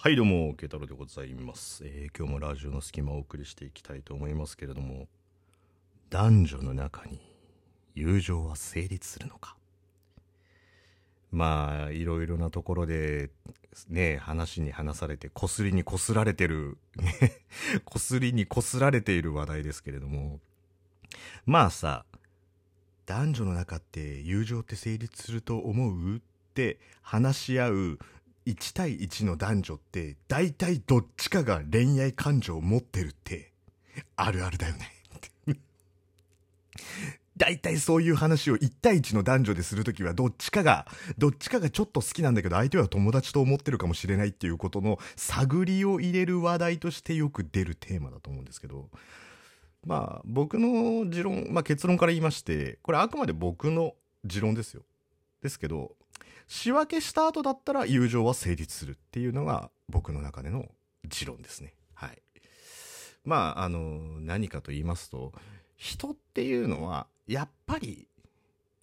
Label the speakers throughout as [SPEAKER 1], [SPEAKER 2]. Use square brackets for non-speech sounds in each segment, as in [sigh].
[SPEAKER 1] はいどうも慶太郎でございます、えー今日もラジオの隙間をお送りしていきたいと思いますけれども男女の中に友情は成立するのか？まあいろいろなところでね話に話されてこすりにこすられてるね [laughs] こすりにこすられている話題ですけれどもまあさ男女の中って友情って成立すると思う？って話し合う1対1の男女って大体どっちかが恋愛感情を持ってるってあるあるだよね。[laughs] 大体そういう話を1対1の男女でするときはどっちかが、どっちかがちょっと好きなんだけど相手は友達と思ってるかもしれないっていうことの探りを入れる話題としてよく出るテーマだと思うんですけど、まあ僕の持論、まあ結論から言いまして、これあくまで僕の持論ですよ。ですけど、仕分けした後だったら友情は成立するっていうのが僕の中での持論ですね。はい。まあ、あの、何かと言いますと、人っていうのは、やっぱり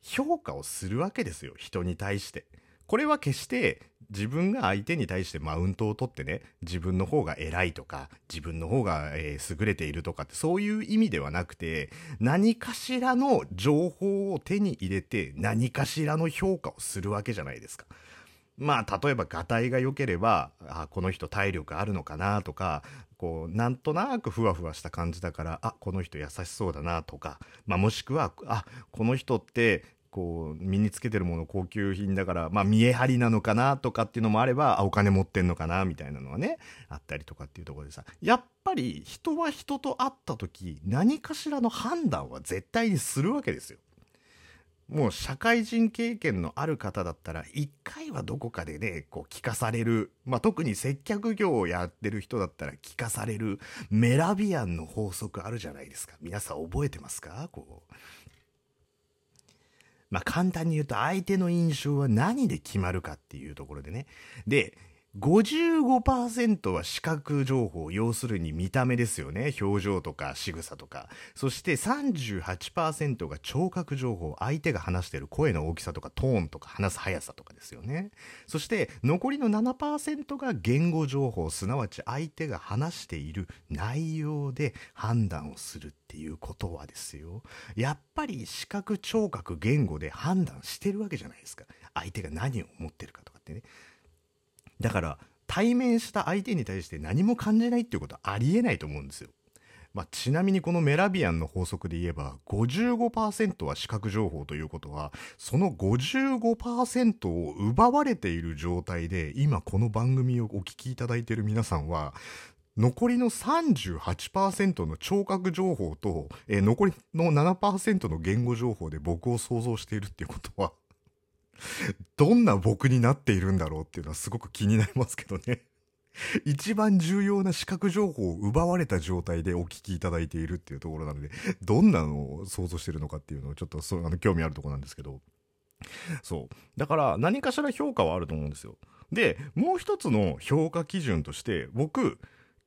[SPEAKER 1] 評価をするわけですよ。人に対して。これは決して自分が相手に対してマウントを取ってね、自分の方が偉いとか、自分の方が、えー優れているとかってそういう意味ではなくて、何かしらの情報を手に入れて何かしらの評価をするわけじゃないですか。まあ例えばガタイが良ければあこの人体力あるのかなとかこうなんとなくふわふわした感じだからあこの人優しそうだなとか、まあ、もしくはあこの人ってこう身につけてるもの高級品だから、まあ、見え張りなのかなとかっていうのもあればあお金持ってんのかなみたいなのはねあったりとかっていうところでさ。やっぱり人は人と会った時何かしらの判断は絶対にするわけですよ。もう社会人経験のある方だったら一回はどこかでねこう聞かされる、まあ、特に接客業をやってる人だったら聞かされる。メラビアンの法則あるじゃないですか。皆さん覚えてますか？こう。まあ簡単に言うと相手の印象は何で決まるかっていうところでね。で55%は視覚情報、要するに見た目ですよね。表情とか仕草とか。そして38%が聴覚情報、相手が話してる声の大きさとかトーンとか話す速さとかですよね。そして残りの7%が言語情報、すなわち相手が話している内容で判断をするっていうことはですよ。やっぱり視覚、聴覚、言語で判断してるわけじゃないですか。相手が何を思ってるかとかってね。だから対面した相手に対して何も感じないっていうことはありえないと思うんですよ。まあ、ちなみにこのメラビアンの法則で言えば55%は視覚情報ということはその55%を奪われている状態で今この番組をお聞きいただいている皆さんは残りの38%の聴覚情報と、えー残りの7%の言語情報で僕を想像しているっていうことはどんな僕になっているんだろうっていうのはすごく気になりますけどね。一番重要な視覚情報を奪われた状態でお聞きいただいているっていうところなので、どんなのを想像してるのかっていうのをちょっとそあの興味あるところなんですけど。そう。だから何かしら評価はあると思うんですよ。で、もう一つの評価基準として、僕、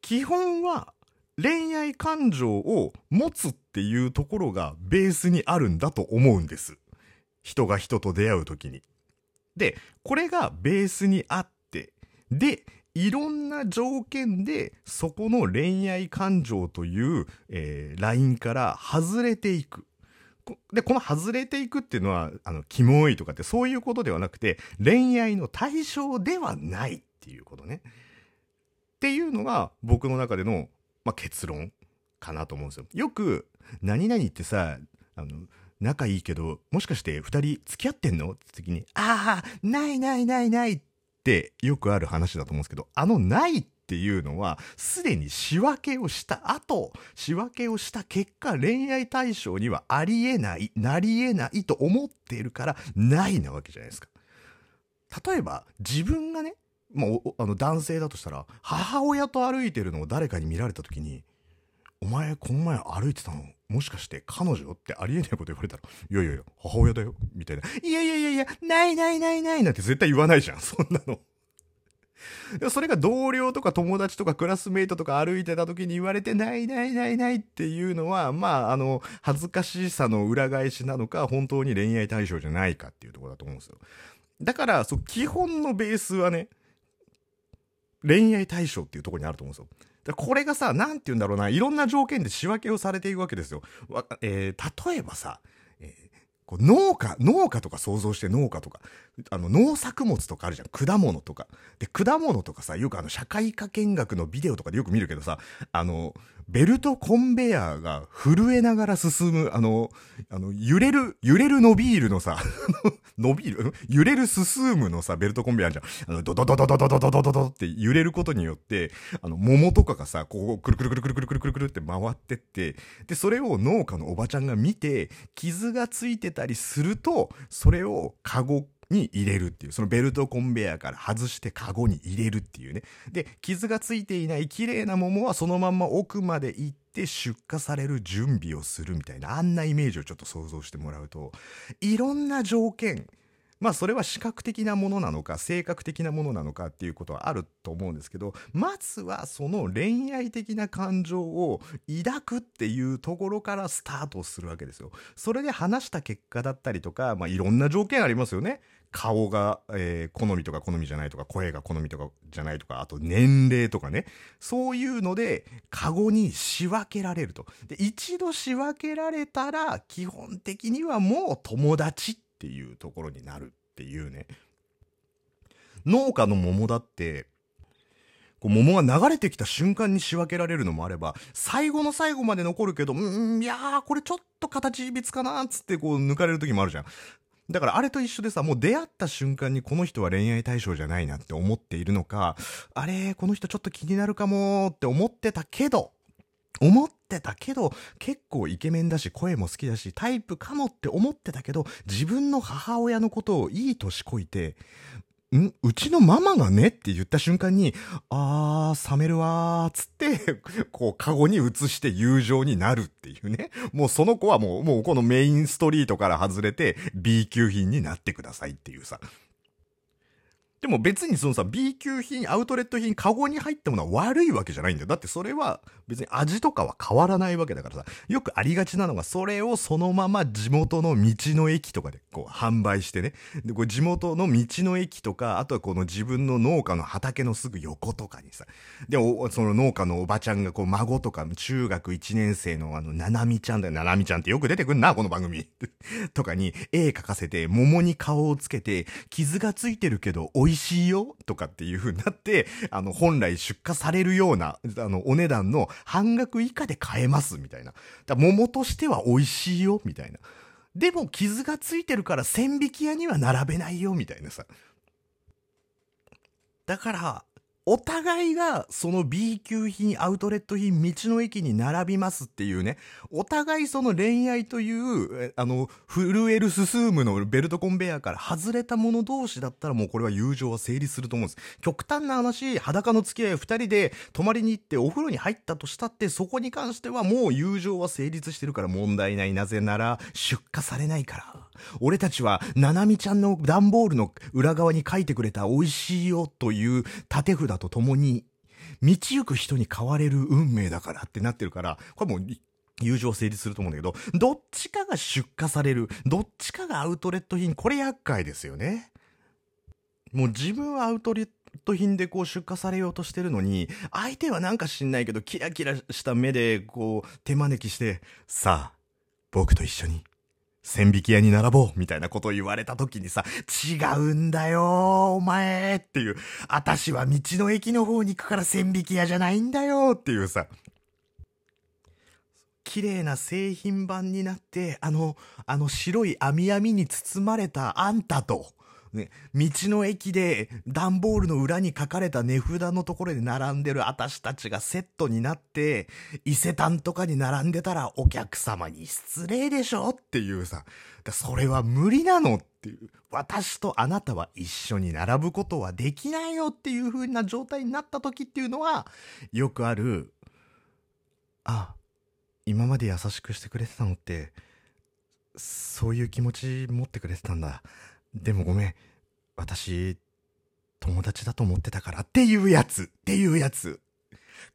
[SPEAKER 1] 基本は恋愛感情を持つっていうところがベースにあるんだと思うんです。人が人と出会う時に。で、これがベースにあって、で、いろんな条件でそこの恋愛感情という、えーラインから外れていく。で、この外れていくっていうのは、あの、キモいとかってそういうことではなくて、恋愛の対象ではないっていうことね。っていうのが僕の中での、まあ、結論かなと思うんですよ。よく、何々ってさ、あの、仲いいけど、もしかして二人付き合ってんの？って時に、ああ、ないないないないってよくある話だと思うんですけど、あのないっていうのは、すでに仕分けをした後、仕分けをした結果、恋愛対象にはありえない、なりえないと思っているから、ないなわけじゃないですか。例えば、自分がね、まあ、あの男性だとしたら、母親と歩いてるのを誰かに見られた時に、お前この前歩いてたのもしかして彼女ってありえないこと言われたら、いやいやいや、母親だよみたいな。いやいやいやいや、ないないないないなんて絶対言わないじゃん、[laughs] そんなの。それが同僚とか友達とかクラスメイトとか歩いてた時に言われて、ないないないないっていうのは、まあ、あの、恥ずかしさの裏返しなのか、本当に恋愛対象じゃないかっていうところだと思うんですよ。だから、そう、基本のベースはね、恋愛対象っていうところにあると思うんですよ。これがさ、なんて言うんだろうな、いろんな条件で仕分けをされていくわけですよ。えー、例えばさ、えーこう農家、農家とか想像して農家とか、あの農作物とかあるじゃん。果物とか。で、果物とかさ、よくあの社会科見学のビデオとかでよく見るけどさ、あの、ベルトコンベヤーが震えながら進む、あの、あの、揺れる、揺れる伸びるのさ、[laughs] 伸びる？揺れる進むのさ、ベルトコンベヤーじゃん。あの、ドドドドドドドドドドドって揺れることによって、あの、桃とかがさ、こう、くるくるくるくるくるくるくるくるって回ってって、で、それを農家のおばちゃんが見て、傷がついてたりすると、それをカゴに入れるっていう、そのベルトコンベヤーから外してカゴに入れるっていうね。で、傷がついていない綺麗な桃はそのまま奥まで行って出荷される準備をするみたいな、あんなイメージをちょっと想像してもらうと、いろんな条件、まあそれは視覚的なものなのか性格的なものなのかっていうことはあると思うんですけどまずはその恋愛的な感情を抱くっていうところからスタートするわけですよ。それで話した結果だったりとか、まあいろんな条件ありますよね。顔が、えー、好みとか好みじゃないとか、声が好みとかじゃないとか、あと年齢とかね。そういうので、カゴに仕分けられると。で、一度仕分けられたら、基本的にはもう友達ってっていうところになるっていうね。農家の桃だって、こう桃が流れてきた瞬間に仕分けられるのもあれば、最後の最後まで残るけど、うん、いやー、これちょっと形いびつかなーっつってこう抜かれる時もあるじゃん。だからあれと一緒でさ、もう出会った瞬間にこの人は恋愛対象じゃないなって思っているのか、あれ、この人ちょっと気になるかもって思ってたけど、思ってたけど、結構イケメンだし、声も好きだし、タイプかもって思ってたけど、自分の母親のことをいい年こいて、ん？うちのママがねって言った瞬間に、あー、冷めるわー、つって、[laughs] こう、カゴに移して友情になるっていうね。もうその子はもう、もうこのメインストリートから外れて B 級品になってくださいっていうさ。でも別にそのさ、B 級品、アウトレット品、カゴに入ったものは悪いわけじゃないんだよ。だってそれは別に味とかは変わらないわけだからさ、よくありがちなのが、それをそのまま地元の道の駅とかでこう販売してね。で、こう地元の道の駅とか、あとはこの自分の農家の畑のすぐ横とかにさ、で、その農家のおばちゃんがこう孫とか中学1年生のあの、ななみちゃんだよ。ななみちゃんってよく出てくんな、この番組。[laughs] とかに絵描かせて、桃に顔をつけて、傷がついてるけど、味しいよとかっていう風になって、[laughs] あの、本来出荷されるような、あの、お値段の半額以下で買えますみたいな。だ桃としては美味しいよみたいな。でも傷がついてるから千匹屋には並べないよみたいなさ。だから、お互いがその B 級品、アウトレット品、道の駅に並びますっていうね、お互いその恋愛という、あの、震える進むのベルトコンベヤーから外れた者同士だったらもうこれは友情は成立すると思うんです。極端な話、裸の付き合い二人で泊まりに行ってお風呂に入ったとしたって、そこに関してはもう友情は成立してるから問題ない。なぜなら、出荷されないから。俺たちは、ななみちゃんの段ボールの裏側に書いてくれた美味しいよという縦札と共に、道行く人に変われる運命だからってなってるから、これもう、友情成立すると思うんだけど、どっちかが出荷される、どっちかがアウトレット品、これ厄介ですよね。もう自分はアウトレット品でこう出荷されようとしてるのに、相手はなんか知んないけど、キラキラした目でこう手招きして、さあ、僕と一緒に千匹屋に並ぼうみたいなことを言われた時にさ、違うんだよお前っていう、私は道の駅の方に行くから千匹屋じゃないんだよっていうさ、綺麗な製品版になって、あの、あの白い網網に包まれたあんたと、ね、道の駅で段ボールの裏に書かれた値札のところで並んでる私たちがセットになって、伊勢丹とかに並んでたらお客様に失礼でしょっていうさ、それは無理なのっていう。私とあなたは一緒に並ぶことはできないよっていう風な状態になった時っていうのは、よくある、あ、今まで優しくしてくれてたのって、そういう気持ち持ってくれてたんだ。でもごめん。私、友達だと思ってたからっていうやつ。っていうやつ。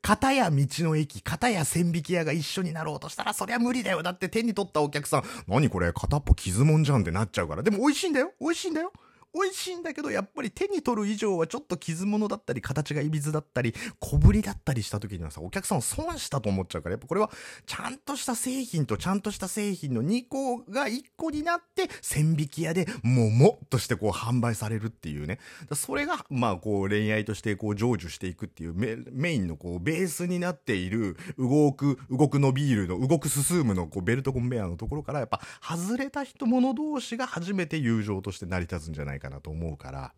[SPEAKER 1] 片や道の駅、片や千匹屋が一緒になろうとしたら、そりゃ無理だよ。だって手に取ったお客さん、何これ片っぽ傷もんじゃんってなっちゃうから。でも美味しいんだよ。美味しいんだよ。美味しいんだけど、やっぱり手に取る以上はちょっと傷物だったり、形がいびつだったり、小ぶりだったりした時にはさ、お客さんを損したと思っちゃうから、やっぱこれは、ちゃんとした製品とちゃんとした製品の2個が1個になって、千匹屋で桃としてこう販売されるっていうね。それが、まあこう恋愛としてこう成就していくっていうメインのこうベースになっている動く、動くのビールの、動く進むのこうベルトコンベヤーのところからやっぱ外れた人者同士が初めて友情として成り立つんじゃないかかなと思うから。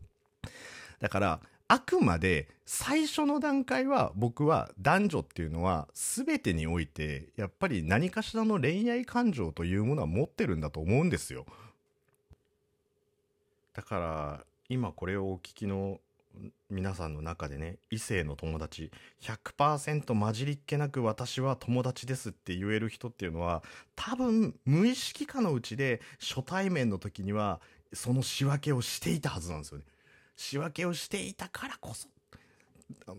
[SPEAKER 1] だから、あくまで最初の段階は僕は男女っていうのは全てにおいてやっぱり何かしらの恋愛感情というものは持ってるんだと思うんですよ。だから今これをお聞きの皆さんの中でね異性の友達100%混じりっけなく私は友達ですって言える人っていうのは多分無意識化のうちで初対面の時にはその仕分けをしていたはずなんですよね。仕分けをしていたからこそ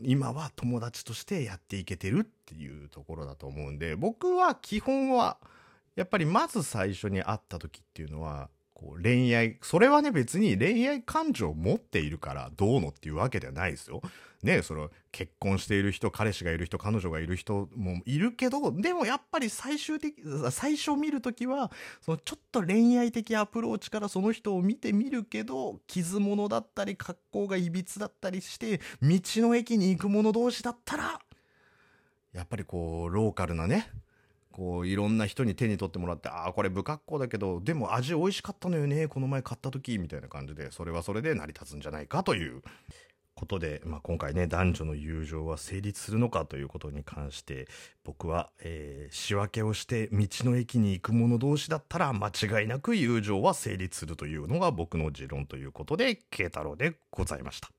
[SPEAKER 1] 今は友達としてやっていけてるっていうところだと思うんで僕は基本はやっぱりまず最初に会った時っていうのはこう恋愛、それはね別に恋愛感情を持っているからどうのっていうわけではないですよ。ねその結婚している人、彼氏がいる人、彼女がいる人もいるけど、でもやっぱり最終的、最初見るときは、そのちょっと恋愛的アプローチからその人を見てみるけど、傷物だったり格好がいびつだったりして、道の駅に行く者同士だったら、やっぱりこう、ローカルなね、こういろんな人に手に取ってもらってああこれ不格好だけどでも味美味しかったのよねこの前買った時みたいな感じでそれはそれで成り立つんじゃないかということで、まあ、今回ね男女の友情は成立するのかということに関して僕は、えー、仕分けをして道の駅に行く者同士だったら間違いなく友情は成立するというのが僕の持論ということで慶太郎でございました。